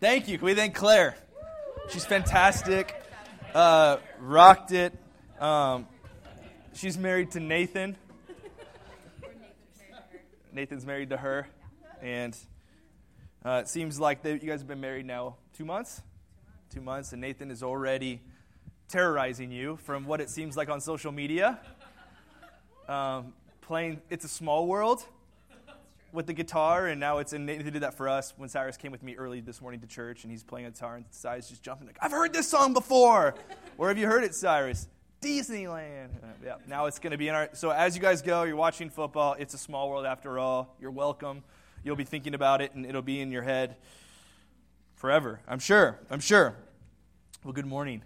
Thank you. Can we thank Claire? She's fantastic. Uh, rocked it. Um, she's married to Nathan. Nathan's married to her. And uh, it seems like they, you guys have been married now two months? Two months. And Nathan is already terrorizing you from what it seems like on social media. Um, playing It's a Small World with the guitar, and now it's and Nathan did that for us when Cyrus came with me early this morning to church, and he's playing a guitar, and Cyrus just jumping like, "I've heard this song before." Where have you heard it, Cyrus? Disneyland. Uh, yeah, now it's going to be in our. So as you guys go, you're watching football. It's a small world after all. You're welcome. You'll be thinking about it, and it'll be in your head forever. I'm sure. I'm sure. Well, good morning.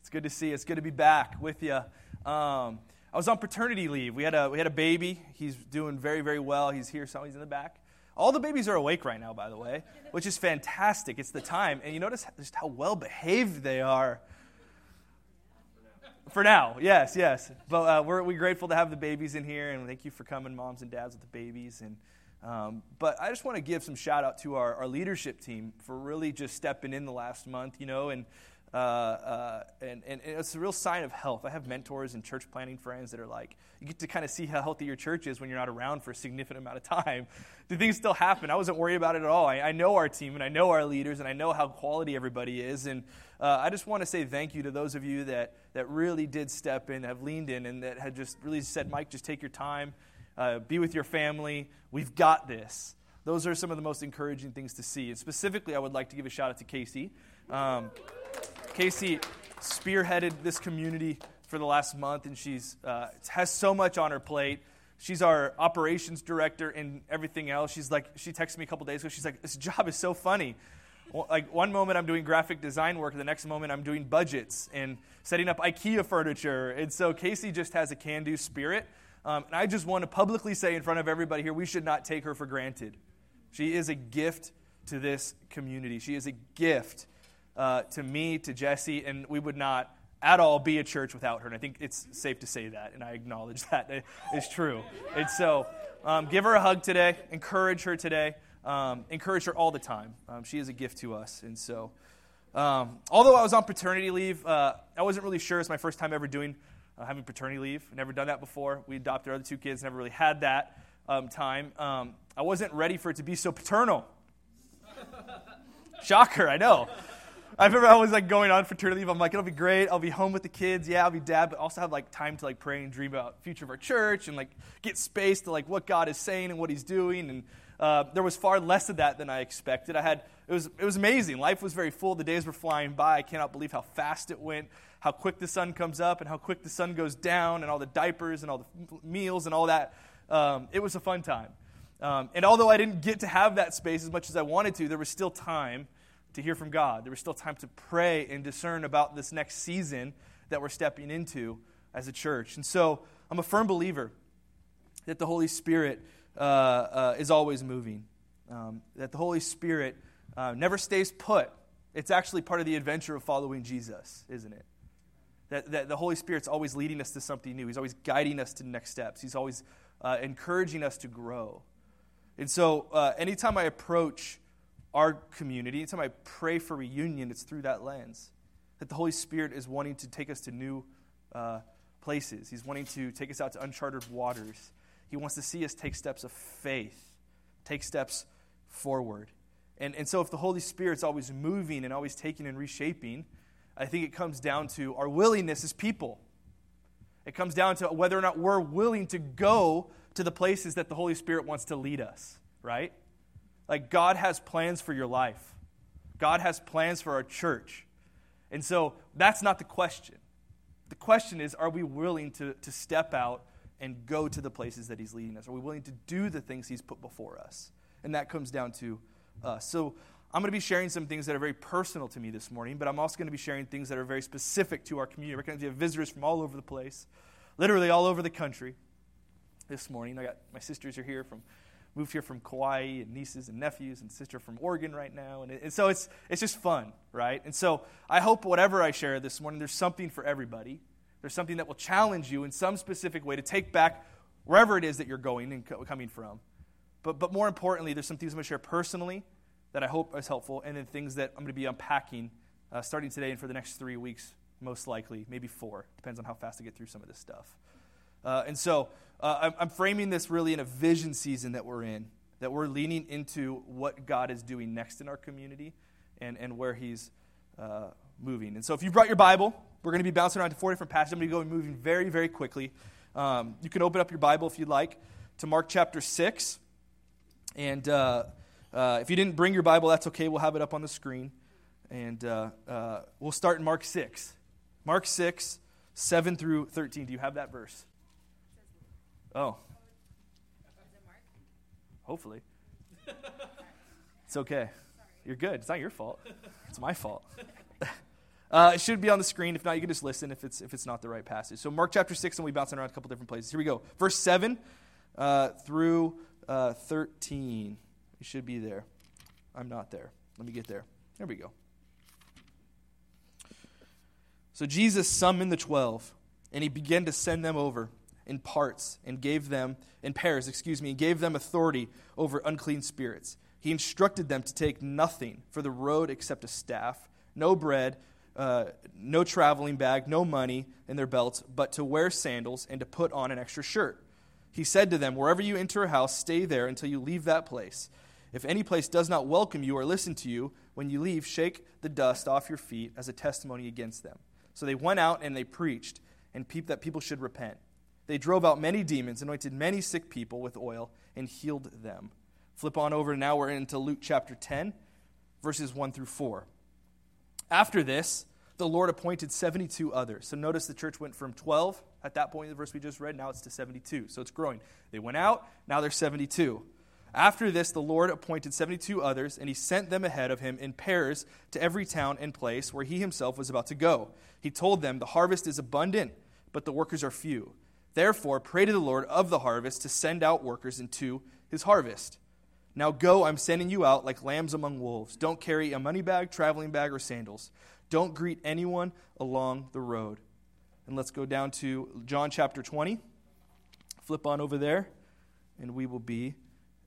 It's good to see. You. It's good to be back with you. Um, I was on paternity leave. We had a, we had a baby. He's doing very, very well. He's here, so he's in the back. All the babies are awake right now, by the way, which is fantastic. It's the time. And you notice just how well behaved they are. For now, yes, yes. But uh, we're, we're grateful to have the babies in here, and thank you for coming, moms and dads, with the babies. And um, but I just want to give some shout out to our, our leadership team for really just stepping in the last month, you know, and uh, uh, and, and, and, it's a real sign of health. I have mentors and church planning friends that are like, you get to kind of see how healthy your church is when you're not around for a significant amount of time. Do things still happen? I wasn't worried about it at all. I, I know our team and I know our leaders and I know how quality everybody is. And uh, I just want to say thank you to those of you that, that really did step in, have leaned in, and that had just really said, Mike, just take your time, uh, be with your family. We've got this. Those are some of the most encouraging things to see. And specifically, I would like to give a shout out to Casey. Um, Casey spearheaded this community for the last month, and she's uh, has so much on her plate. She's our operations director and everything else. She's like, she texted me a couple days ago. She's like, this job is so funny. Like one moment I'm doing graphic design work, the next moment I'm doing budgets and setting up IKEA furniture. And so Casey just has a can-do spirit. Um, and I just want to publicly say in front of everybody here, we should not take her for granted. She is a gift to this community. She is a gift uh, to me, to Jesse, and we would not at all be a church without her. And I think it's safe to say that, and I acknowledge that is true. And so, um, give her a hug today, encourage her today, um, encourage her all the time. Um, she is a gift to us. And so, um, although I was on paternity leave, uh, I wasn't really sure. It's my first time ever doing uh, having paternity leave. Never done that before. We adopted our other two kids, never really had that um, time. Um, I wasn't ready for it to be so paternal. Shocker, I know. I remember I was like going on fraternity leave. I'm like, it'll be great. I'll be home with the kids. Yeah, I'll be dad, but also have like time to like pray and dream about future of our church and like get space to like what God is saying and what He's doing. And uh, there was far less of that than I expected. I had it was it was amazing. Life was very full. The days were flying by. I cannot believe how fast it went. How quick the sun comes up and how quick the sun goes down, and all the diapers and all the meals and all that. Um, it was a fun time. Um, and although I didn't get to have that space as much as I wanted to, there was still time to hear from God. There was still time to pray and discern about this next season that we're stepping into as a church. And so I'm a firm believer that the Holy Spirit uh, uh, is always moving, um, that the Holy Spirit uh, never stays put. It's actually part of the adventure of following Jesus, isn't it? That, that the Holy Spirit's always leading us to something new. He's always guiding us to next steps. He's always uh, encouraging us to grow. And so, uh, anytime I approach our community, anytime I pray for Reunion, it's through that lens. That the Holy Spirit is wanting to take us to new uh, places. He's wanting to take us out to uncharted waters. He wants to see us take steps of faith, take steps forward. And, and so, if the Holy Spirit's always moving and always taking and reshaping, I think it comes down to our willingness as people. It comes down to whether or not we're willing to go to the places that the Holy Spirit wants to lead us, right? Like, God has plans for your life, God has plans for our church. And so that's not the question. The question is are we willing to, to step out and go to the places that He's leading us? Are we willing to do the things He's put before us? And that comes down to us. So I'm going to be sharing some things that are very personal to me this morning, but I'm also going to be sharing things that are very specific to our community. We're going to have visitors from all over the place, literally all over the country this morning. I got my sisters are here from moved here from Kauai and nieces and nephews and sister from Oregon right now. And, it, and, so it's, it's just fun, right? And so I hope whatever I share this morning, there's something for everybody. There's something that will challenge you in some specific way to take back wherever it is that you're going and co- coming from. But, but more importantly, there's some things I'm going to share personally that I hope is helpful, and then things that I'm going to be unpacking uh, starting today and for the next three weeks, most likely, maybe four. Depends on how fast I get through some of this stuff. Uh, and so uh, I'm, framing this really in a vision season that we're in, that we're leaning into what God is doing next in our community and, and where He's uh, moving. And so if you brought your Bible, we're going to be bouncing around to four different passages. I'm going to go moving very, very quickly. Um, you can open up your Bible if you'd like to Mark chapter 6. And uh, uh, if you didn't bring your Bible, that's okay. We'll have it up on the screen. And uh, uh we'll start in Mark 6. Mark 6, 7 through 13. Do you have that verse? Oh. Hopefully. It's okay. You're good. It's not your fault. It's my fault. Uh, it should be on the screen. If not, you can just listen if it's, if it's not the right passage. So, Mark chapter 6, and we bounce around a couple different places. Here we go. Verse 7 uh, through uh, 13. You should be there. I'm not there. Let me get there. There we go. So, Jesus summoned the twelve, and he began to send them over in parts and gave them, in pairs, excuse me, and gave them authority over unclean spirits. He instructed them to take nothing for the road except a staff, no bread uh, no traveling bag, no money in their belts, but to wear sandals and to put on an extra shirt. He said to them, Wherever you enter a house, stay there until you leave that place. If any place does not welcome you or listen to you, when you leave, shake the dust off your feet as a testimony against them. So they went out and they preached, and peep that people should repent. They drove out many demons, anointed many sick people with oil, and healed them. Flip on over now, we're into Luke chapter 10, verses 1 through 4. After this, the Lord appointed 72 others. So notice the church went from 12 at that point in the verse we just read, now it's to 72. So it's growing. They went out, now they're 72. After this, the Lord appointed 72 others, and he sent them ahead of him in pairs to every town and place where he himself was about to go. He told them, The harvest is abundant, but the workers are few. Therefore, pray to the Lord of the harvest to send out workers into his harvest. Now go, I'm sending you out like lambs among wolves. Don't carry a money bag, traveling bag, or sandals. Don't greet anyone along the road. And let's go down to John chapter 20. Flip on over there, and we will be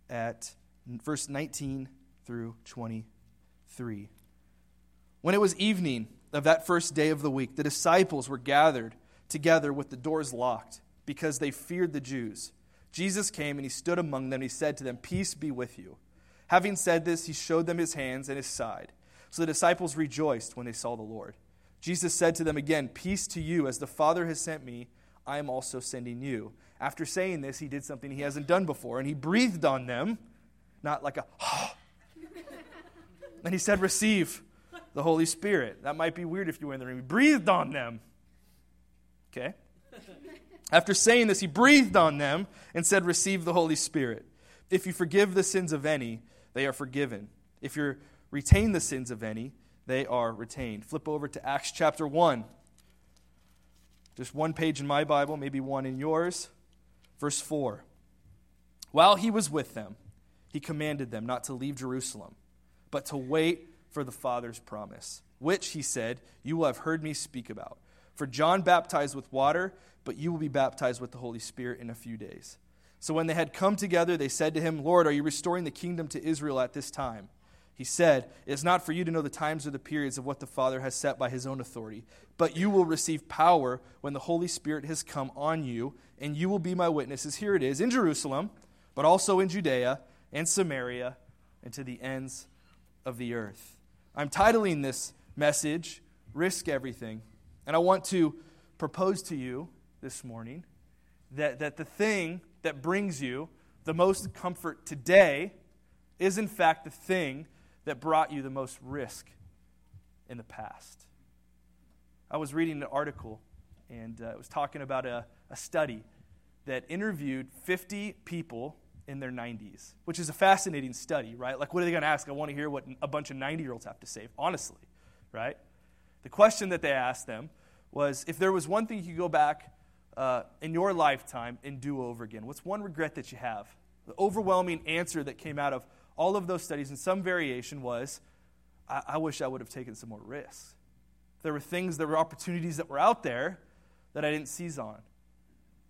at verse 19 through 23. When it was evening of that first day of the week, the disciples were gathered together with the doors locked because they feared the Jews. Jesus came and he stood among them. And he said to them, Peace be with you. Having said this, he showed them his hands and his side. So the disciples rejoiced when they saw the Lord. Jesus said to them again, Peace to you, as the Father has sent me, I am also sending you. After saying this, he did something he hasn't done before, and he breathed on them, not like a, and he said, Receive the Holy Spirit. That might be weird if you were in the room. He breathed on them. Okay? After saying this, he breathed on them and said, Receive the Holy Spirit. If you forgive the sins of any, they are forgiven. If you're retain the sins of any, they are retained. Flip over to Acts chapter 1. Just one page in my Bible, maybe one in yours. Verse 4. While he was with them, he commanded them not to leave Jerusalem, but to wait for the Father's promise, which, he said, you will have heard me speak about. For John baptized with water, but you will be baptized with the Holy Spirit in a few days. So when they had come together, they said to him, Lord, are you restoring the kingdom to Israel at this time? He said, It is not for you to know the times or the periods of what the Father has set by his own authority, but you will receive power when the Holy Spirit has come on you, and you will be my witnesses. Here it is in Jerusalem, but also in Judea and Samaria and to the ends of the earth. I'm titling this message, Risk Everything. And I want to propose to you this morning that, that the thing that brings you the most comfort today is, in fact, the thing that brought you the most risk in the past. I was reading an article, and uh, it was talking about a, a study that interviewed 50 people in their 90s, which is a fascinating study, right? Like, what are they going to ask? I want to hear what a bunch of 90 year olds have to say, honestly, right? The question that they asked them was if there was one thing you could go back uh, in your lifetime and do over again, what's one regret that you have? The overwhelming answer that came out of all of those studies, in some variation, was I, I wish I would have taken some more risks. There were things, there were opportunities that were out there that I didn't seize on.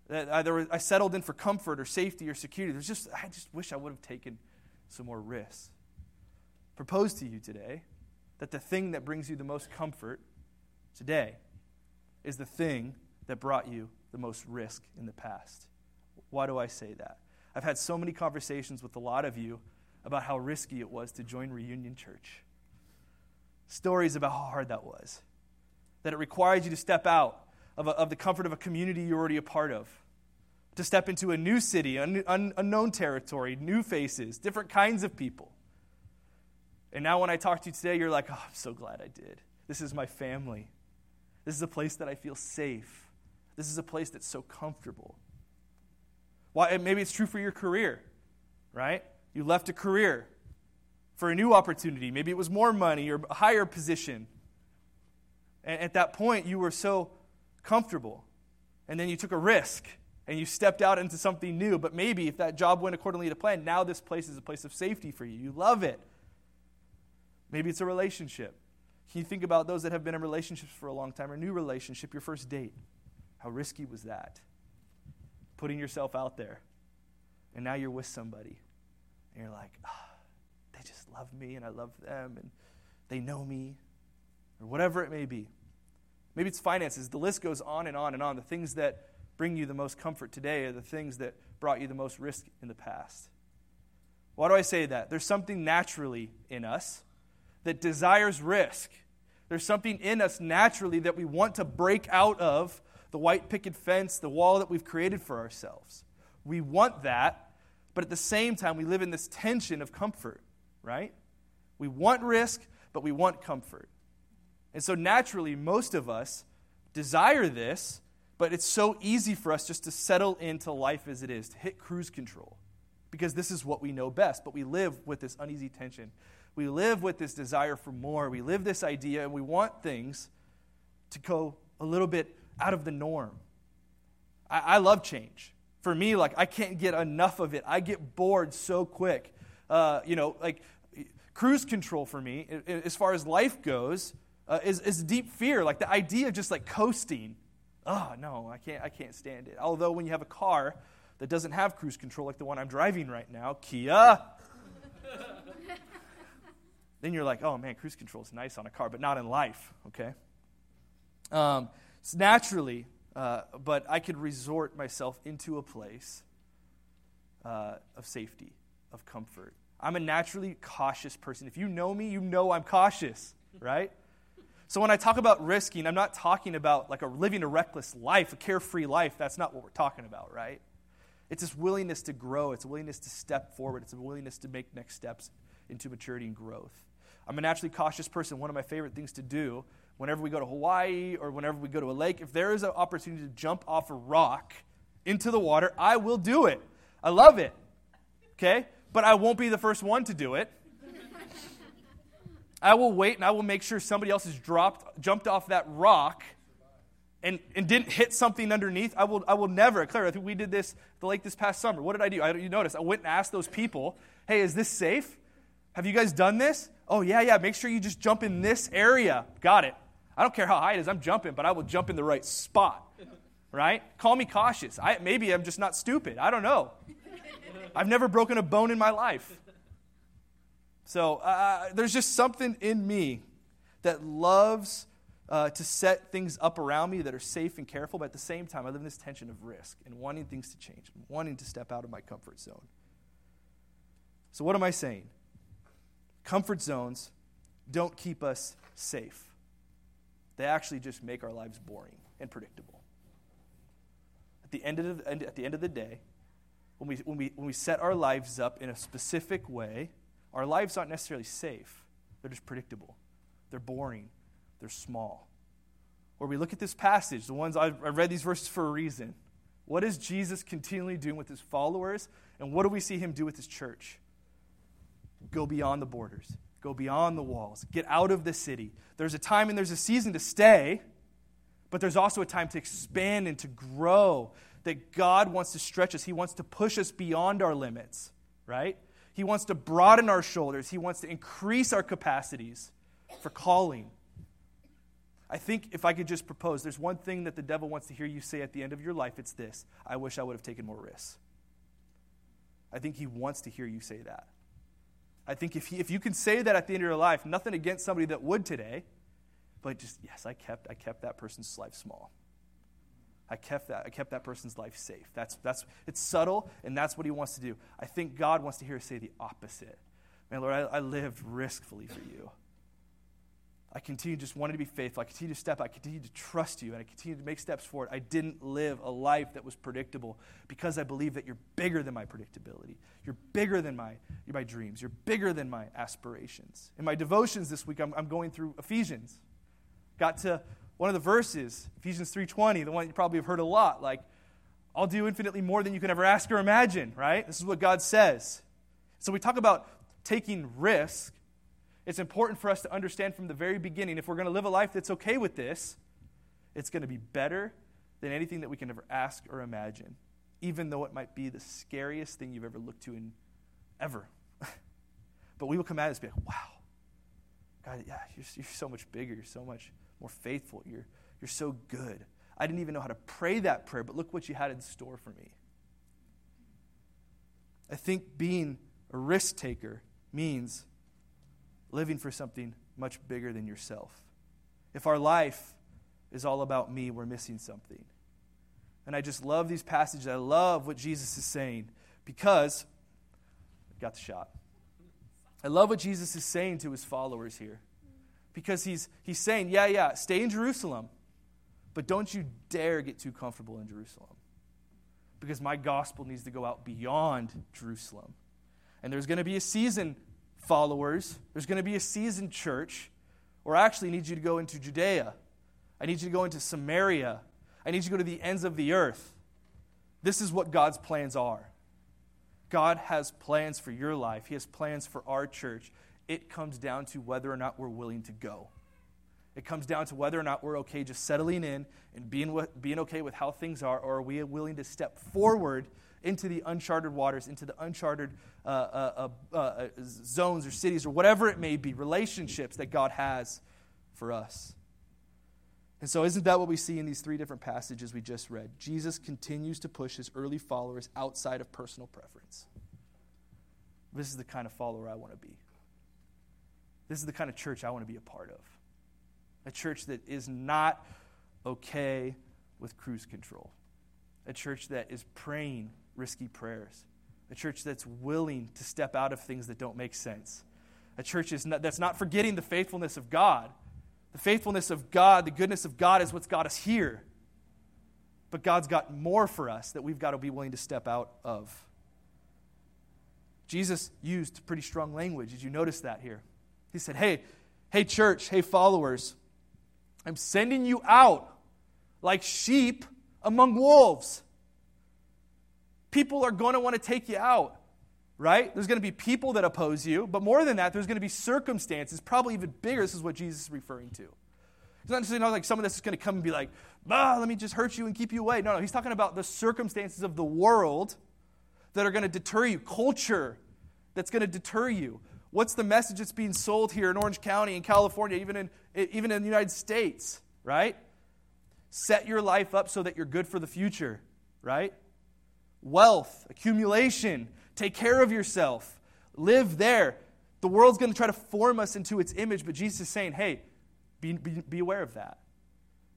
That either I settled in for comfort or safety or security. There's just, I just wish I would have taken some more risks. propose to you today that the thing that brings you the most comfort today is the thing that brought you the most risk in the past. Why do I say that? I've had so many conversations with a lot of you about how risky it was to join Reunion Church. Stories about how hard that was. That it required you to step out of, a, of the comfort of a community you're already a part of, to step into a new city, un, un, unknown territory, new faces, different kinds of people. And now, when I talk to you today, you're like, oh, I'm so glad I did. This is my family. This is a place that I feel safe. This is a place that's so comfortable. Why, maybe it's true for your career, right? You left a career for a new opportunity. Maybe it was more money or a higher position. And at that point, you were so comfortable. And then you took a risk and you stepped out into something new. But maybe if that job went accordingly to plan, now this place is a place of safety for you. You love it. Maybe it's a relationship. Can you think about those that have been in relationships for a long time or new relationship, your first date? How risky was that? Putting yourself out there. And now you're with somebody. And you're like, oh, they just love me and I love them and they know me. Or whatever it may be. Maybe it's finances. The list goes on and on and on. The things that bring you the most comfort today are the things that brought you the most risk in the past. Why do I say that? There's something naturally in us that desires risk. There's something in us naturally that we want to break out of the white picket fence, the wall that we've created for ourselves. We want that, but at the same time, we live in this tension of comfort, right? We want risk, but we want comfort. And so naturally, most of us desire this, but it's so easy for us just to settle into life as it is, to hit cruise control, because this is what we know best. But we live with this uneasy tension. We live with this desire for more. We live this idea, and we want things to go a little bit out of the norm. I, I love change. For me, like, I can't get enough of it. I get bored so quick. Uh, you know, like, cruise control for me, as far as life goes, uh, is, is deep fear. Like, the idea of just like coasting. Oh, no, I can't, I can't stand it. Although, when you have a car that doesn't have cruise control like the one I'm driving right now, Kia, then you're like, oh man, cruise control is nice on a car, but not in life, okay? Um, it's naturally, uh, but I could resort myself into a place uh, of safety, of comfort. I'm a naturally cautious person. If you know me, you know I'm cautious, right? So when I talk about risking, I'm not talking about like a living a reckless life, a carefree life. That's not what we're talking about, right? It's this willingness to grow. It's a willingness to step forward. It's a willingness to make next steps into maturity and growth. I'm a naturally cautious person. One of my favorite things to do whenever we go to Hawaii or whenever we go to a lake, if there is an opportunity to jump off a rock into the water, I will do it. I love it. Okay? But I won't be the first one to do it. I will wait and I will make sure somebody else has dropped, jumped off that rock and, and didn't hit something underneath. I will, I will never, Claire, I think we did this the lake this past summer. What did I do? I, you notice, I went and asked those people, hey, is this safe? Have you guys done this? Oh, yeah, yeah. Make sure you just jump in this area. Got it. I don't care how high it is, I'm jumping, but I will jump in the right spot. Right? Call me cautious. I, maybe I'm just not stupid. I don't know. I've never broken a bone in my life. So uh, there's just something in me that loves uh, to set things up around me that are safe and careful, but at the same time, I live in this tension of risk and wanting things to change, and wanting to step out of my comfort zone. So, what am I saying? Comfort zones don't keep us safe, they actually just make our lives boring and predictable. At the end of the, at the, end of the day, when we, when, we, when we set our lives up in a specific way, our lives aren't necessarily safe. They're just predictable. They're boring. They're small. Or we look at this passage, the ones I've, I've read these verses for a reason. What is Jesus continually doing with his followers? And what do we see him do with his church? Go beyond the borders, go beyond the walls, get out of the city. There's a time and there's a season to stay, but there's also a time to expand and to grow. That God wants to stretch us, He wants to push us beyond our limits, right? He wants to broaden our shoulders, He wants to increase our capacities for calling. I think if I could just propose, there's one thing that the devil wants to hear you say at the end of your life. It's this I wish I would have taken more risks. I think he wants to hear you say that. I think if, he, if you can say that at the end of your life, nothing against somebody that would today, but just, yes, I kept, I kept that person's life small. I kept that, I kept that person's life safe. That's, that's, it's subtle, and that's what he wants to do. I think God wants to hear us say the opposite. Man, Lord, I, I lived riskfully for you. I continue just wanting to be faithful. I continue to step. I continue to trust you, and I continue to make steps forward. I didn't live a life that was predictable because I believe that you're bigger than my predictability. You're bigger than my, my dreams. You're bigger than my aspirations. In my devotions this week, I'm, I'm going through Ephesians. Got to one of the verses, Ephesians 3.20, the one you probably have heard a lot, like, I'll do infinitely more than you can ever ask or imagine, right? This is what God says. So we talk about taking risk it's important for us to understand from the very beginning if we're going to live a life that's okay with this, it's going to be better than anything that we can ever ask or imagine, even though it might be the scariest thing you've ever looked to in ever. but we will come at it and be like, wow, God, yeah, you're, you're so much bigger. You're so much more faithful. You're, you're so good. I didn't even know how to pray that prayer, but look what you had in store for me. I think being a risk taker means living for something much bigger than yourself. If our life is all about me, we're missing something. And I just love these passages. I love what Jesus is saying because I got the shot. I love what Jesus is saying to his followers here. Because he's, he's saying, yeah, yeah, stay in Jerusalem, but don't you dare get too comfortable in Jerusalem. Because my gospel needs to go out beyond Jerusalem. And there's going to be a season followers, there's going to be a season church where I actually need you to go into Judea. I need you to go into Samaria. I need you to go to the ends of the earth. This is what God's plans are. God has plans for your life, He has plans for our church. It comes down to whether or not we're willing to go. It comes down to whether or not we're okay just settling in and being, being okay with how things are, or are we willing to step forward into the uncharted waters, into the uncharted uh, uh, uh, uh, zones or cities or whatever it may be, relationships that God has for us. And so, isn't that what we see in these three different passages we just read? Jesus continues to push his early followers outside of personal preference. This is the kind of follower I want to be. This is the kind of church I want to be a part of. A church that is not okay with cruise control. A church that is praying risky prayers. A church that's willing to step out of things that don't make sense. A church that's not forgetting the faithfulness of God. The faithfulness of God, the goodness of God is what's got us here. But God's got more for us that we've got to be willing to step out of. Jesus used pretty strong language. Did you notice that here? He said, Hey, hey, church, hey, followers, I'm sending you out like sheep among wolves people are going to want to take you out, right? There's going to be people that oppose you, but more than that, there's going to be circumstances, probably even bigger. This is what Jesus is referring to. It's not necessarily like someone that's going to come and be like, ah, let me just hurt you and keep you away. No, no, he's talking about the circumstances of the world that are going to deter you, culture that's going to deter you. What's the message that's being sold here in Orange County, in California, even in, even in the United States, right? Set your life up so that you're good for the future, right? Wealth, accumulation. Take care of yourself. Live there. The world's going to try to form us into its image, but Jesus is saying, hey, be, be, be aware of that.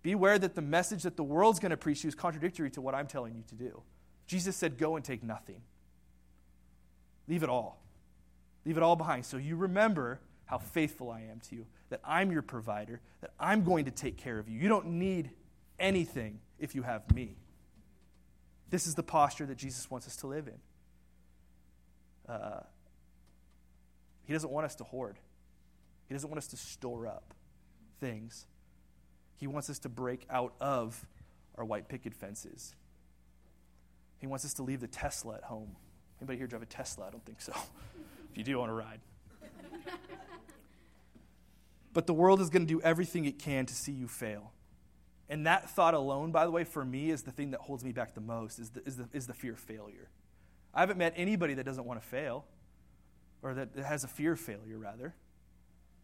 Be aware that the message that the world's going to preach you is contradictory to what I'm telling you to do. Jesus said, go and take nothing. Leave it all. Leave it all behind. So you remember how faithful I am to you, that I'm your provider, that I'm going to take care of you. You don't need anything if you have me. This is the posture that Jesus wants us to live in. Uh, he doesn't want us to hoard, He doesn't want us to store up things. He wants us to break out of our white picket fences. He wants us to leave the Tesla at home. Anybody here drive a Tesla? I don't think so. if you do, want to ride. but the world is going to do everything it can to see you fail. And that thought alone, by the way, for me is the thing that holds me back the most, is the, is the, is the fear of failure. I haven't met anybody that doesn't want to fail, or that has a fear of failure, rather.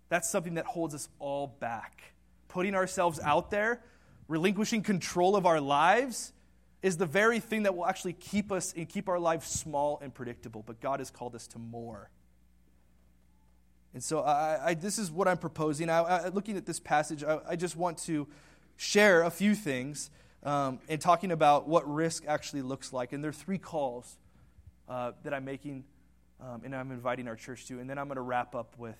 That's something that holds us all back. Putting ourselves out there, relinquishing control of our lives, is the very thing that will actually keep us and keep our lives small and predictable. But God has called us to more. And so I, I, this is what I'm proposing. I, looking at this passage, I, just want to share a few things um, and talking about what risk actually looks like. And there are three calls uh, that I'm making um, and I'm inviting our church to. And then I'm going to wrap up with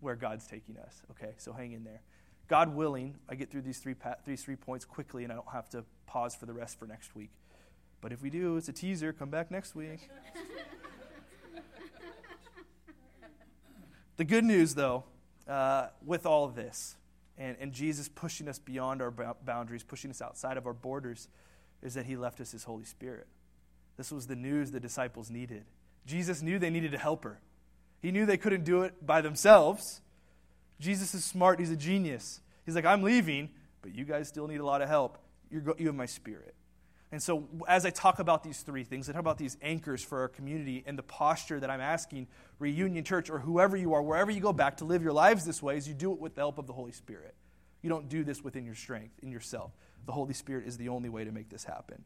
where God's taking us. Okay, so hang in there. God willing, I get through these three, these three points quickly and I don't have to pause for the rest for next week. But if we do, it's a teaser. Come back next week. the good news, though, uh, with all of this, and, and Jesus pushing us beyond our boundaries, pushing us outside of our borders, is that He left us His Holy Spirit. This was the news the disciples needed. Jesus knew they needed a helper. He knew they couldn't do it by themselves. Jesus is smart, he's a genius. He's like, I'm leaving, but you guys still need a lot of help. You're go- you have my spirit. And so, as I talk about these three things, I talk about these anchors for our community and the posture that I'm asking Reunion Church or whoever you are, wherever you go back to live your lives this way, is you do it with the help of the Holy Spirit. You don't do this within your strength, in yourself. The Holy Spirit is the only way to make this happen.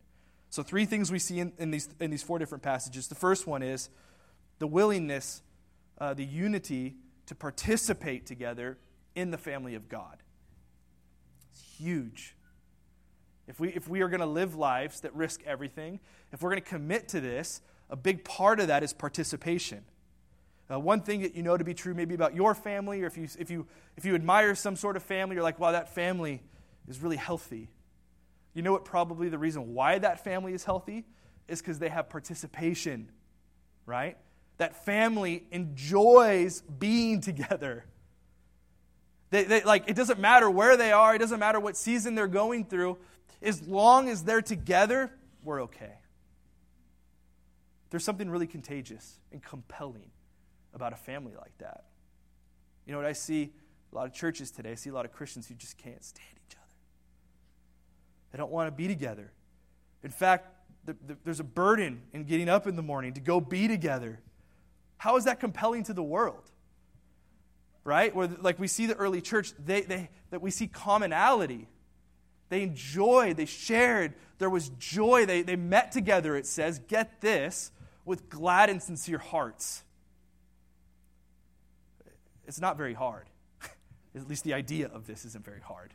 So, three things we see in, in these, in these four different passages. The first one is the willingness, uh, the unity to participate together in the family of God. It's huge. If we, if we are going to live lives that risk everything, if we're going to commit to this, a big part of that is participation. Uh, one thing that you know to be true, maybe about your family, or if you, if, you, if you admire some sort of family, you're like, wow, that family is really healthy. You know what probably the reason why that family is healthy is because they have participation, right? That family enjoys being together. They, they, like, it doesn't matter where they are, it doesn't matter what season they're going through. As long as they're together, we're okay. There's something really contagious and compelling about a family like that. You know what I see? A lot of churches today, I see a lot of Christians who just can't stand each other. They don't want to be together. In fact, the, the, there's a burden in getting up in the morning to go be together. How is that compelling to the world? Right? Where, like we see the early church, they, they, that we see commonality. They enjoyed, they shared, there was joy. They, they met together, it says, get this, with glad and sincere hearts. It's not very hard. At least the idea of this isn't very hard.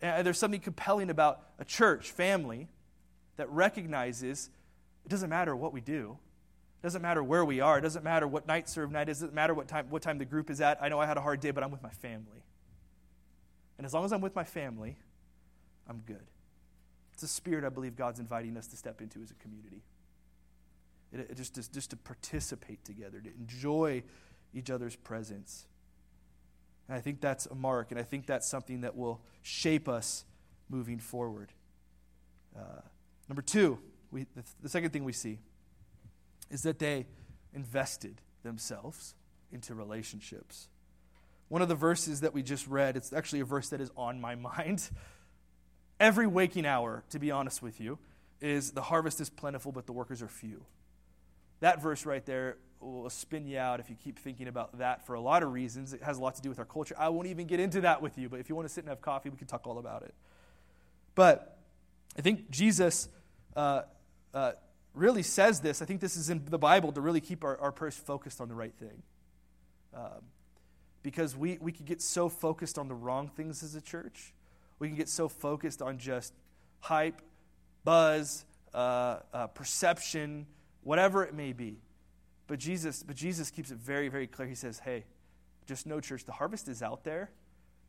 And there's something compelling about a church family that recognizes it doesn't matter what we do. It doesn't matter where we are. It doesn't matter what night serve night is. It doesn't matter what time, what time the group is at. I know I had a hard day, but I'm with my family. And as long as I'm with my family, I'm good. It's a spirit I believe God's inviting us to step into as a community. It, it just, just, just to participate together, to enjoy each other's presence. And I think that's a mark, and I think that's something that will shape us moving forward. Uh, number two, we, the, the second thing we see is that they invested themselves into relationships. One of the verses that we just read, it's actually a verse that is on my mind every waking hour, to be honest with you, is the harvest is plentiful, but the workers are few. That verse right there will spin you out if you keep thinking about that for a lot of reasons. It has a lot to do with our culture. I won't even get into that with you, but if you want to sit and have coffee, we can talk all about it. But I think Jesus uh, uh, really says this. I think this is in the Bible to really keep our, our purse focused on the right thing. Um, because we, we could get so focused on the wrong things as a church we can get so focused on just hype, buzz, uh, uh, perception, whatever it may be. But Jesus, but Jesus keeps it very, very clear. He says, "Hey, just know, church, the harvest is out there,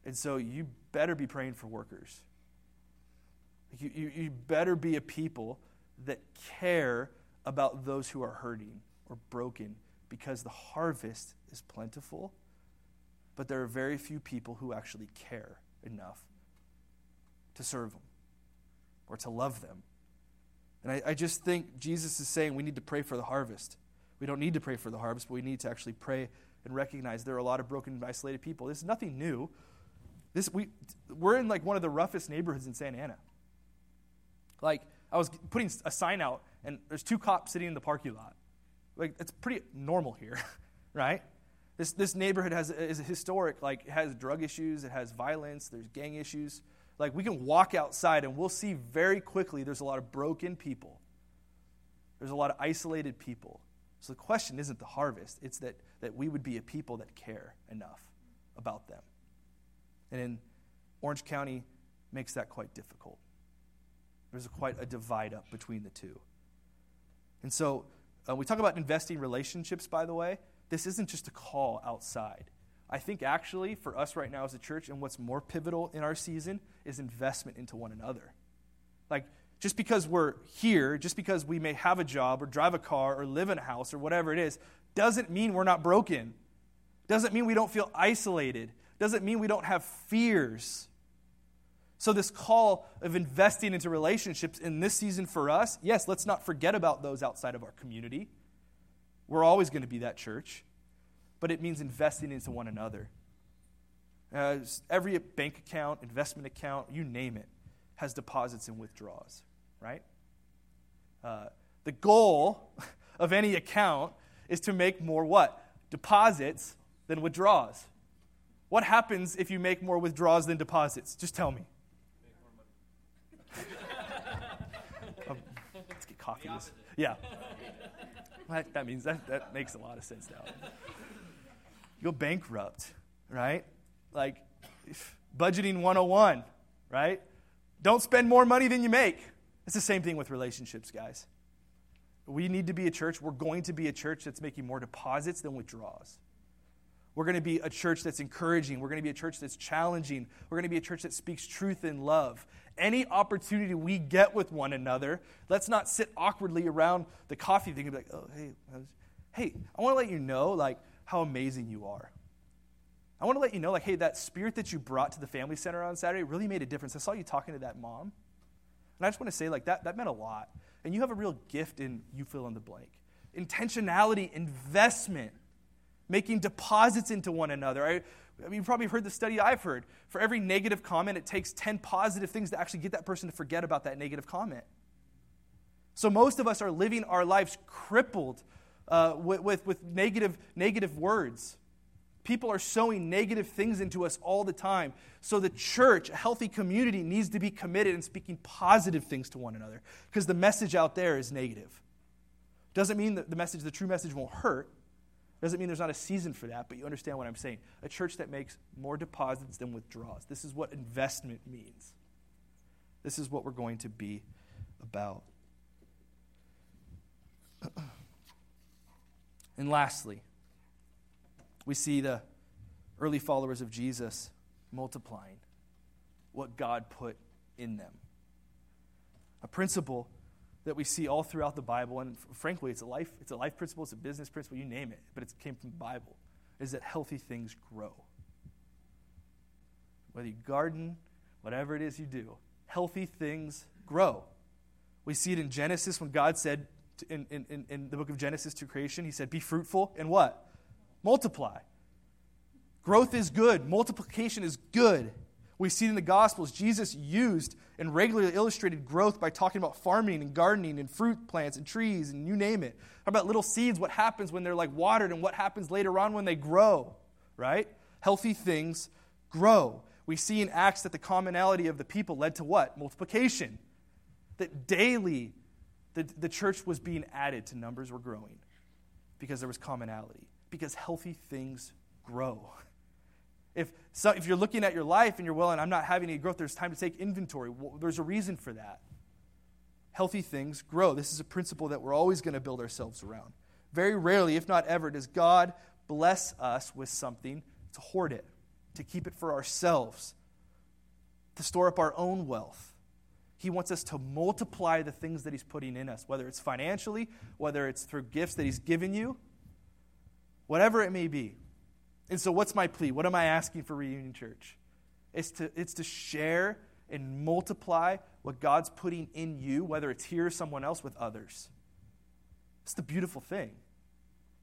and so you better be praying for workers. You, you, you better be a people that care about those who are hurting or broken, because the harvest is plentiful, but there are very few people who actually care enough to serve them or to love them. And I, I, just think Jesus is saying we need to pray for the harvest. We don't need to pray for the harvest, but we need to actually pray and recognize there are a lot of broken and isolated people. This is nothing new. This, we, we're in like one of the roughest neighborhoods in Santa Ana. Like, I was putting a sign out, and there's two cops sitting in the parking lot. Like, it's pretty normal here, right? This, this neighborhood has, is historic, like, it has drug issues, it has violence, there's gang issues. Like we can walk outside and we'll see very quickly there's a lot of broken people. There's a lot of isolated people. So the question isn't the harvest, it's that that we would be a people that care enough about them. And in Orange County makes that quite difficult. There's a, quite a divide up between the two. And so uh, we talk about investing relationships, by the way. This isn't just a call outside. I think actually for us right now as a church, and what's more pivotal in our season is investment into one another. Like, just because we're here, just because we may have a job or drive a car or live in a house or whatever it is, doesn't mean we're not broken. Doesn't mean we don't feel isolated. Doesn't mean we don't have fears. So, this call of investing into relationships in this season for us, yes, let's not forget about those outside of our community. We're always going to be that church, but it means investing into one another. Uh, every bank account, investment account, you name it, has deposits and withdrawals, right? Uh, the goal of any account is to make more what? Deposits than withdrawals. What happens if you make more withdrawals than deposits? Just tell me. um, let's get coffee. Yeah. That, that means that, that makes a lot of sense now. You go bankrupt, right? Like budgeting 101, right? Don't spend more money than you make. It's the same thing with relationships, guys. We need to be a church. We're going to be a church that's making more deposits than withdrawals. We're going to be a church that's encouraging. We're going to be a church that's challenging. We're going to be a church that speaks truth in love. Any opportunity we get with one another, let's not sit awkwardly around the coffee thing and be like, oh, hey, hey, I want to let you know, like, how amazing you are. I want to let you know, like, hey, that spirit that you brought to the family center on Saturday really made a difference. I saw you talking to that mom. And I just want to say, like, that, that meant a lot. And you have a real gift in you fill in the blank. Intentionality, investment, making deposits into one another. I, I mean, you probably heard the study I've heard. For every negative comment, it takes 10 positive things to actually get that person to forget about that negative comment. So most of us are living our lives crippled uh, with, with, with negative, negative words. People are sowing negative things into us all the time. So the church, a healthy community, needs to be committed in speaking positive things to one another because the message out there is negative. Doesn't mean that the message, the true message, won't hurt. Doesn't mean there's not a season for that, but you understand what I'm saying. A church that makes more deposits than withdraws. This is what investment means. This is what we're going to be about. and lastly, we see the early followers of Jesus multiplying what God put in them. A principle that we see all throughout the Bible, and frankly, it's a life, it's a life principle, it's a business principle, you name it, but it came from the Bible, is that healthy things grow. Whether you garden, whatever it is you do, healthy things grow. We see it in Genesis when God said in, in, in the book of Genesis to creation, He said, Be fruitful and what? multiply. Growth is good, multiplication is good. We see in the Gospels, Jesus used and regularly illustrated growth by talking about farming and gardening and fruit plants and trees and you name it. How about little seeds? What happens when they're like watered and what happens later on when they grow, right? Healthy things grow. We see in Acts that the commonality of the people led to what? Multiplication. That daily the, the church was being added to numbers were growing because there was commonality because healthy things grow. If, so, if you're looking at your life and you're, well, and I'm not having any growth, there's time to take inventory. Well, there's a reason for that. Healthy things grow. This is a principle that we're always going to build ourselves around. Very rarely, if not ever, does God bless us with something to hoard it, to keep it for ourselves, to store up our own wealth. He wants us to multiply the things that He's putting in us, whether it's financially, whether it's through gifts that He's given you, whatever it may be. And so, what's my plea? What am I asking for Reunion Church? It's to, it's to share and multiply what God's putting in you, whether it's here or someone else, with others. It's the beautiful thing.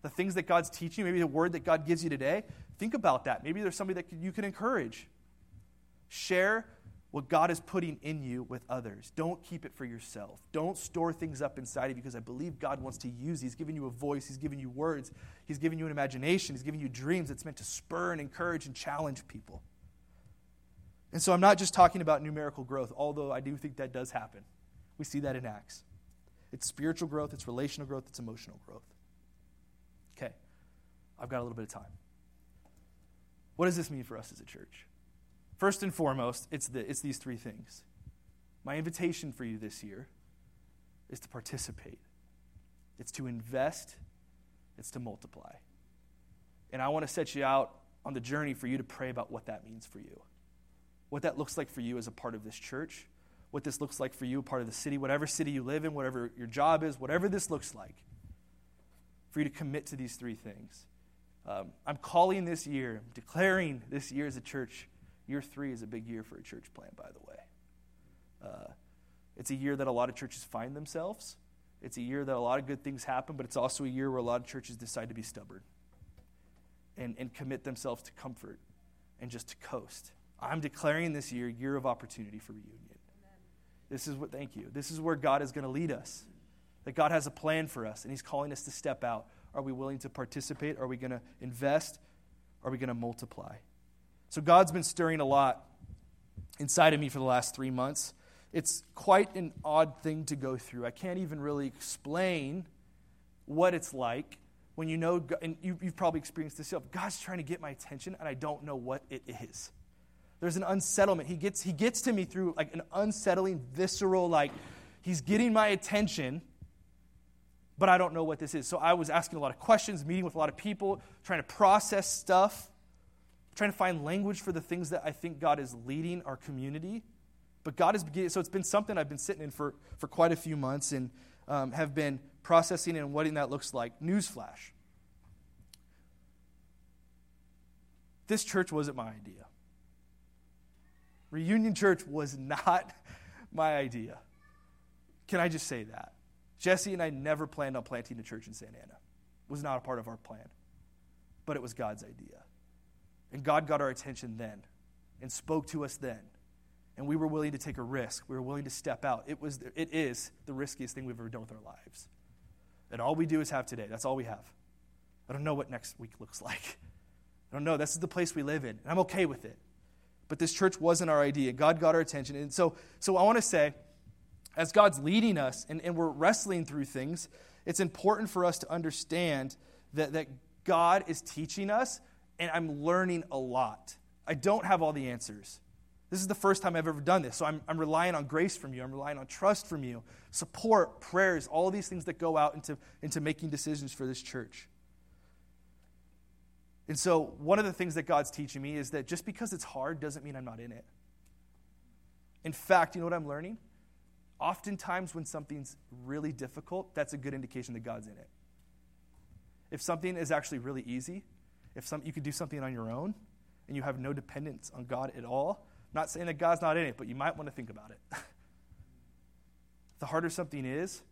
The things that God's teaching, maybe the word that God gives you today, think about that. Maybe there's somebody that you can encourage. Share what God is putting in you with others. Don't keep it for yourself. Don't store things up inside of you because I believe God wants to use. He's given you a voice, He's given you words, He's given you an imagination, He's given you dreams that's meant to spur and encourage and challenge people. And so I'm not just talking about numerical growth, although I do think that does happen. We see that in Acts. It's spiritual growth, it's relational growth, it's emotional growth. Okay. I've got a little bit of time. What does this mean for us as a church? First and foremost, it's, the, it's these three things. My invitation for you this year is to participate, it's to invest, it's to multiply. And I want to set you out on the journey for you to pray about what that means for you. What that looks like for you as a part of this church, what this looks like for you, a part of the city, whatever city you live in, whatever your job is, whatever this looks like, for you to commit to these three things. Um, I'm calling this year, declaring this year as a church. Year three is a big year for a church plant, by the way. Uh, it's a year that a lot of churches find themselves. It's a year that a lot of good things happen, but it's also a year where a lot of churches decide to be stubborn and, and commit themselves to comfort and just to coast. I'm declaring this year year of opportunity for reunion. Amen. This is what, thank you. This is where God is going to lead us. That God has a plan for us, and He's calling us to step out. Are we willing to participate? Are we going to invest? Are we going to multiply? So God's been stirring a lot inside of me for the last three months. It's quite an odd thing to go through. I can't even really explain what it's like when you know, and you, have probably experienced this yourself, God's trying to get my attention and I don't know what it is. There's an unsettlement. He gets, he gets to me through like an unsettling, visceral, like, he's getting my attention, but I don't know what this is. So I was asking a lot of questions, meeting with a lot of people, trying to process stuff, trying to find language for the things that I think God is leading our community. But God is beginning, so it's been something I've been sitting in for, for quite a few months and um, have been processing and what that looks like. Newsflash. This church wasn't my idea. Reunion Church was not my idea. Can I just say that? Jesse and I never planned on planting a church in Santa Ana. It was not a part of our plan. But it was God's idea. And God got our attention then and spoke to us then and we were willing to take a risk. We were willing to step out. It, was, it is the riskiest thing we've ever done with our lives. And all we do is have today. That's all we have. I don't know what next week looks like. I don't know. This is the place we live in, and I'm okay with it. But this church wasn't our idea. God got our attention. And so, so I want to say, as God's leading us and, and we're wrestling through things, it's important for us to understand that, that God is teaching us, and I'm learning a lot. I don't have all the answers. This is the first time I've ever done this. So I'm, I'm relying on grace from you. I'm relying on trust from you, support, prayers, all these things that go out into, into making decisions for this church. And so, one of the things that God's teaching me is that just because it's hard doesn't mean I'm not in it. In fact, you know what I'm learning? Oftentimes, when something's really difficult, that's a good indication that God's in it. If something is actually really easy, if some, you could do something on your own and you have no dependence on God at all, not saying that God's not in it, but you might want to think about it. the harder something is,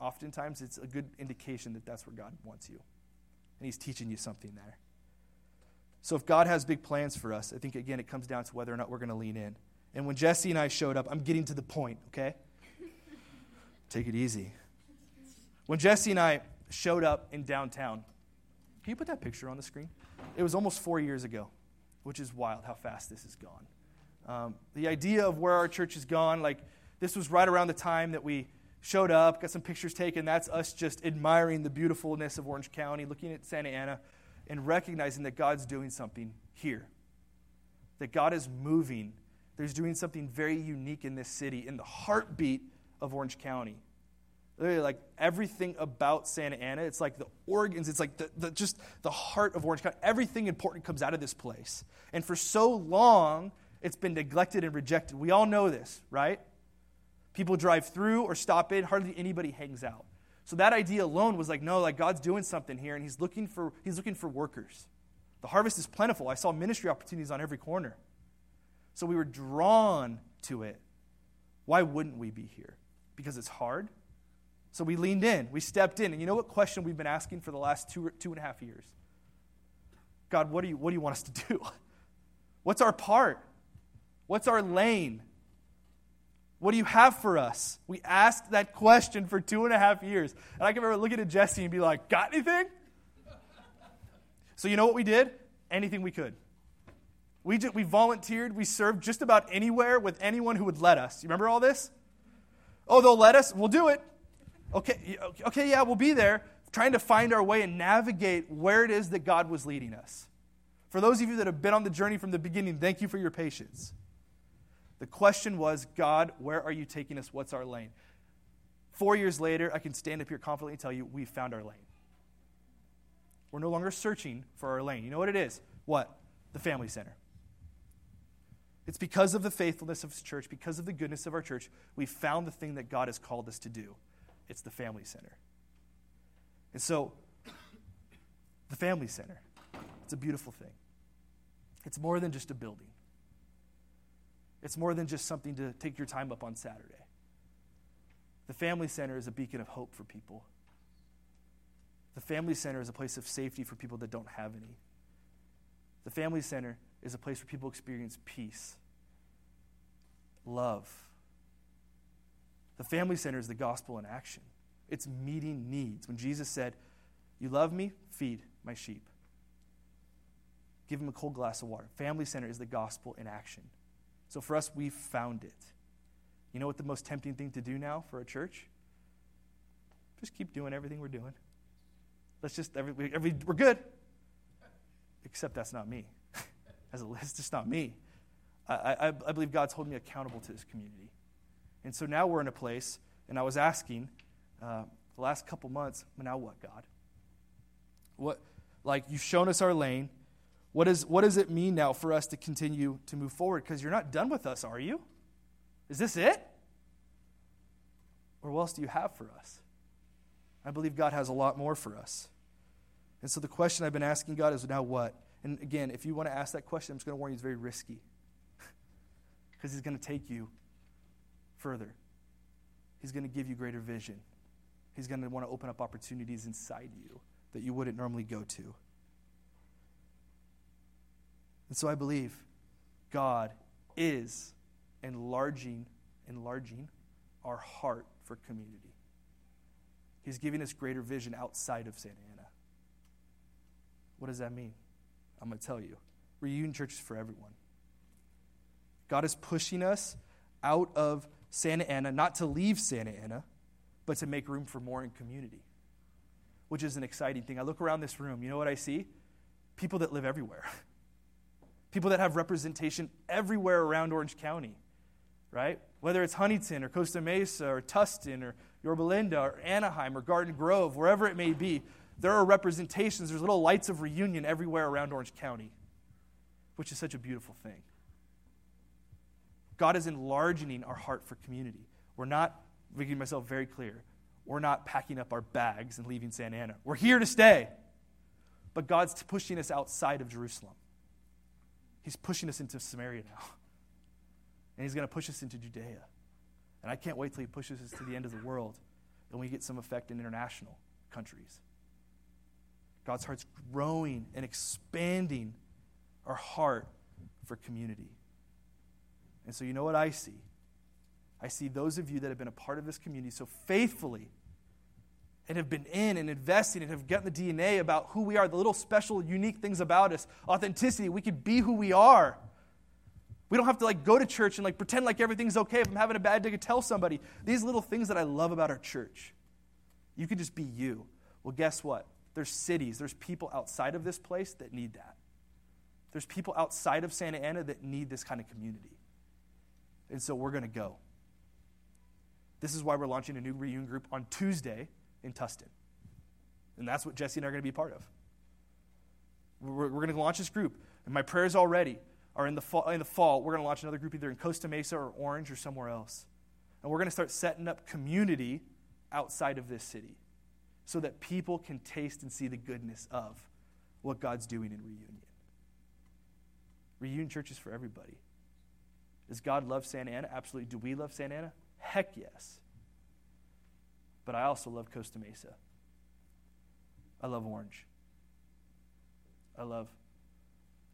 oftentimes it's a good indication that that's where God wants you. And He's teaching you something there. So if God has big plans for us, I think again it comes down to whether or not we're going to lean in. And when Jesse and I showed up, I'm getting to the point, okay? Take it easy. When Jesse and I showed up in downtown, can you put that picture on the screen? It was almost four years ago, which is wild how fast this has gone. Um, the idea of where our church has gone, like this was right around the time that we showed up, got some pictures taken. That's us just admiring the beautifulness of Orange County, looking at Santa Ana, and recognizing that God's doing something here. That God is moving. There's doing something very unique in this city, in the heartbeat of Orange County. Literally, like everything about Santa Ana, it's like the organs, it's like the, the, just the heart of Orange County. Everything important comes out of this place. And for so long, it's been neglected and rejected. We all know this, right? People drive through or stop in, hardly anybody hangs out. So that idea alone was like, no, like God's doing something here, and He's looking for He's looking for workers. The harvest is plentiful. I saw ministry opportunities on every corner. So we were drawn to it. Why wouldn't we be here? Because it's hard. So we leaned in, we stepped in, and you know what question we've been asking for the last two, two and a half years? God, what do you, what do you want us to do? What's our part? What's our lane? What do you have for us? We asked that question for two and a half years. And I can remember looking at Jesse and be like, Got anything? So, you know what we did? Anything we could. We, just, we volunteered. We served just about anywhere with anyone who would let us. You remember all this? Oh, they'll let us? We'll do it. Okay, okay, yeah, we'll be there. trying to find our way and navigate where it is that God was leading us. For those of you that have been on the journey from the beginning, thank you for your patience. The question was, God, where are you taking us? What's our lane? Four years later, I can stand up here confidently and tell you we found our lane. We're no longer searching for our lane. You know what it is? What? The family center. It's because of the faithfulness of His church, because of the goodness of our church, we found the thing that God has called us to do. It's the family center. And so, the family center, it's a beautiful thing. It's more than just a building, it's more than just something to take your time up on Saturday. The family center is a beacon of hope for people. The family center is a place of safety for people that don't have any. The family center is a place where people experience peace, love. The family center is the gospel in action. It's meeting needs. When Jesus said, You love me, feed my sheep. Give them a cold glass of water. Family center is the gospel in action. So for us, we found it. You know what the most tempting thing to do now for a church? Just keep doing everything we're doing. Let's just, every, every, we're good. Except that's not me. As a list, it's not me. I, I, I believe God's holding me accountable to this community. And so now we're in a place, and I was asking uh, the last couple months, now what, God? What, like, you've shown us our lane. What, is, what does it mean now for us to continue to move forward? Because you're not done with us, are you? Is this it? Or what else do you have for us? I believe God has a lot more for us. And so the question I've been asking God is now what? And again, if you want to ask that question, I'm just going to warn you it's very risky. Because He's going to take you further, He's going to give you greater vision. He's going to want to open up opportunities inside you that you wouldn't normally go to. And so I believe God is enlarging, enlarging our heart for community. He's giving us greater vision outside of Santa Ana. What does that mean? I'm going to tell you. Reunion Church is for everyone. God is pushing us out of Santa Ana, not to leave Santa Ana, but to make room for more in community, which is an exciting thing. I look around this room, you know what I see? People that live everywhere. People that have representation everywhere around Orange County right? Whether it's Huntington or Costa Mesa or Tustin or Yorba Linda or Anaheim or Garden Grove, wherever it may be, there are representations. There's little lights of reunion everywhere around Orange County, which is such a beautiful thing. God is enlarging our heart for community. We're not, making myself very clear, we're not packing up our bags and leaving Santa Ana. We're here to stay. But God's pushing us outside of Jerusalem. He's pushing us into Samaria now. And he's going to push us into Judea. And I can't wait till he pushes us to the end of the world and we get some effect in international countries. God's heart's growing and expanding our heart for community. And so, you know what I see? I see those of you that have been a part of this community so faithfully and have been in and investing and have gotten the DNA about who we are, the little special, unique things about us, authenticity. We could be who we are. We don't have to like go to church and like pretend like everything's okay. If I'm having a bad day, to tell somebody. These little things that I love about our church. You could just be you. Well, guess what? There's cities, there's people outside of this place that need that. There's people outside of Santa Ana that need this kind of community. And so we're going to go. This is why we're launching a new reunion group on Tuesday in Tustin. And that's what Jesse and I are going to be part of. We're, we're going to launch this group. And my prayer is already or in the fall, in the fall we're going to launch another group either in Costa Mesa or Orange or somewhere else. And we're going to start setting up community outside of this city so that people can taste and see the goodness of what God's doing in reunion. Reunion church is for everybody. Does God love Santa Ana? Absolutely. Do we love Santa Ana? Heck yes. But I also love Costa Mesa. I love Orange. I love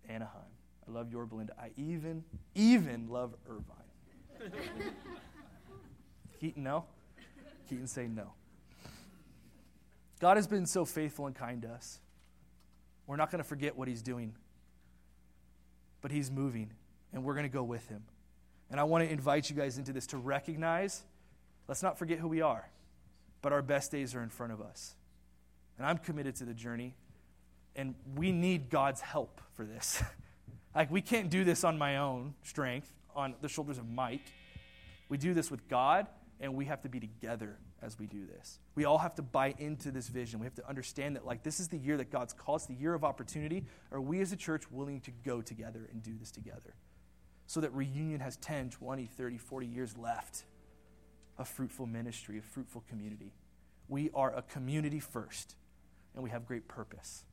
Anaheim. I love Yorba Linda. I even, even love Irvine. Keaton, no? Keaton say no. God has been so faithful and kind to us. We're not going to forget what He's doing, but He's moving, and we're going to go with Him. And I want to invite you guys into this to recognize let's not forget who we are, but our best days are in front of us. and I'm committed to the journey. And we need God's help for this. like, we can't do this on my own strength, on the shoulders of might. We do this with God, and we have to be together as we do this. We all have to buy into this vision. We have to understand that, like, this is the year that God's called. It's the year of opportunity. Are we as a church willing to go together and do this together? So that reunion has 10, 20, 30, 40 years left of fruitful ministry, of fruitful community. We are a community first, and we have great purpose.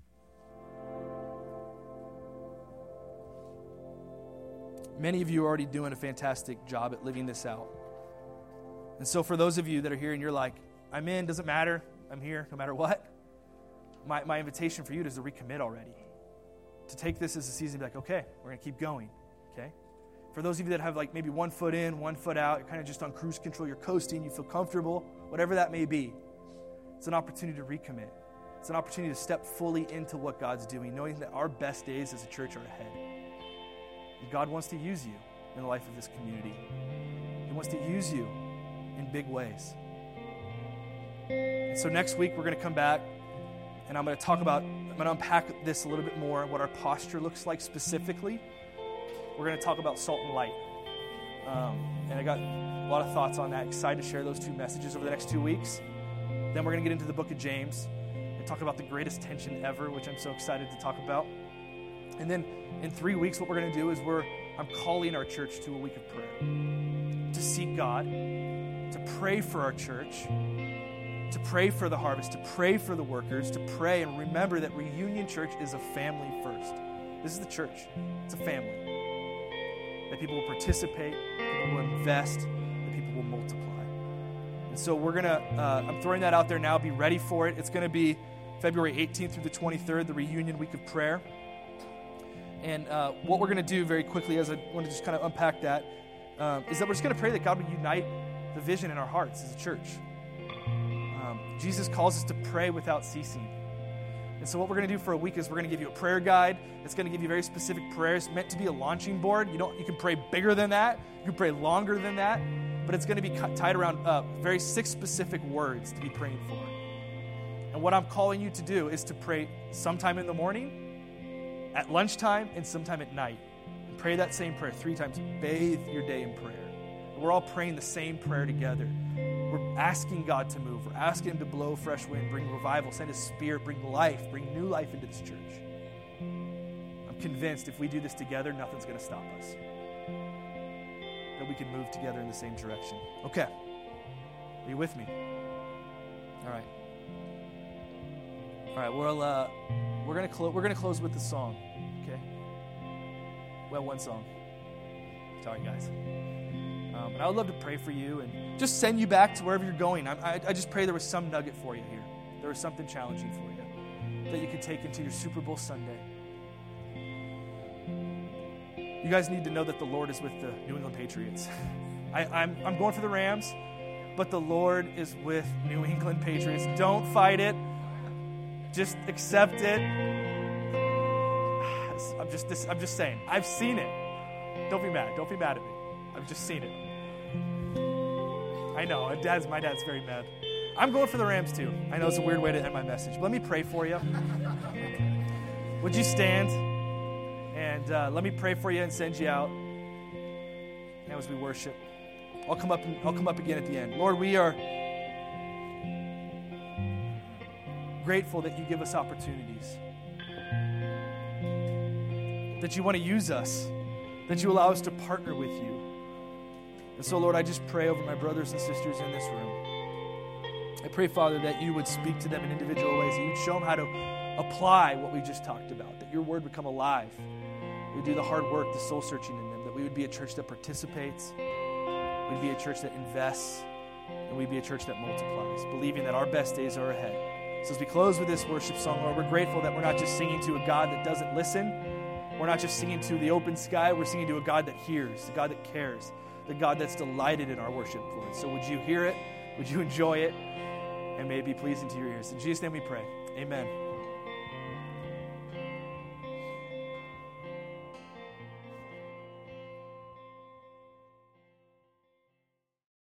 Many of you are already doing a fantastic job at living this out. And so, for those of you that are here and you're like, I'm in, doesn't matter, I'm here no matter what, my, my invitation for you is to recommit already. To take this as a season be like, okay, we're going to keep going. Okay? For those of you that have like maybe one foot in, one foot out, you're kind of just on cruise control, you're coasting, you feel comfortable, whatever that may be, it's an opportunity to recommit. It's an opportunity to step fully into what God's doing, knowing that our best days as a church are ahead. And God wants to use you in the life of this community. He wants to use you in big ways. And so next week, we're going to come back and I'm going to talk about, I'm going to unpack this a little bit more, what our posture looks like specifically. We're going to talk about salt and light. Um, and I got a lot of thoughts on that. Excited to share those two messages over the next two weeks. Then we're going to get into the book of James and talk about the greatest tension ever, which I'm so excited to talk about. And then in three weeks, what we're going to do is we're I'm calling our church to a week of prayer to seek God, to pray for our church, to pray for the harvest, to pray for the workers, to pray and remember that Reunion Church is a family first. This is the church, it's a family. That people will participate, that people will invest, that people will multiply. And so we're going to, uh, I'm throwing that out there now. Be ready for it. It's going to be February 18th through the 23rd, the Reunion Week of Prayer. And uh, what we're going to do very quickly, as I want to just kind of unpack that, um, is that we're just going to pray that God would unite the vision in our hearts as a church. Um, Jesus calls us to pray without ceasing. And so, what we're going to do for a week is we're going to give you a prayer guide. It's going to give you very specific prayers meant to be a launching board. You don't, you can pray bigger than that. You can pray longer than that. But it's going to be tied around uh, very six specific words to be praying for. And what I'm calling you to do is to pray sometime in the morning, at lunchtime, and sometime at night. Pray that same prayer three times. Bathe your day in prayer. We're all praying the same prayer together. Asking God to move. We're asking Him to blow fresh wind, bring revival, send His Spirit, bring life, bring new life into this church. I'm convinced if we do this together, nothing's going to stop us. That we can move together in the same direction. Okay. Are you with me? All right. All right. Well, uh, we're gonna close. We're gonna close with the song. Okay. Well, one song. Sorry, guys. Um, and I would love to pray for you and just send you back to wherever you're going. I, I, just pray there was some nugget for you here. There was something challenging for you that you could take into your Super Bowl Sunday. You guys need to know that the Lord is with the New England Patriots. I, I'm, I'm going for the Rams, but the Lord is with New England Patriots. Don't fight it, just accept it. I'm just, I'm just saying, I've seen it. Don't be mad. Don't be mad at me. I've just seen it. I know. Dad's, my dad's very mad. I'm going for the Rams too. I know it's a weird way to end my message. But let me pray for you. Would you stand? And uh, let me pray for you and send you out. Now as we worship, I'll come up. I'll come up again at the end. Lord, we are grateful that you give us opportunities. That you want to use us. That you allow us to partner with you. And so, Lord, I just pray over my brothers and sisters in this room. I pray, Father, that you would speak to them in individual ways, that you'd show them how to apply what we just talked about, that your word would come alive. We'd do the hard work, the soul searching in them, that we would be a church that participates, we'd be a church that invests, and we'd be a church that multiplies, believing that our best days are ahead. So, as we close with this worship song, Lord, we're grateful that we're not just singing to a God that doesn't listen. We're not just singing to the open sky, we're singing to a God that hears, a God that cares, the God that's delighted in our worship, Lord. So would you hear it? Would you enjoy it? And may it be pleasing to your ears. In Jesus' name we pray. Amen.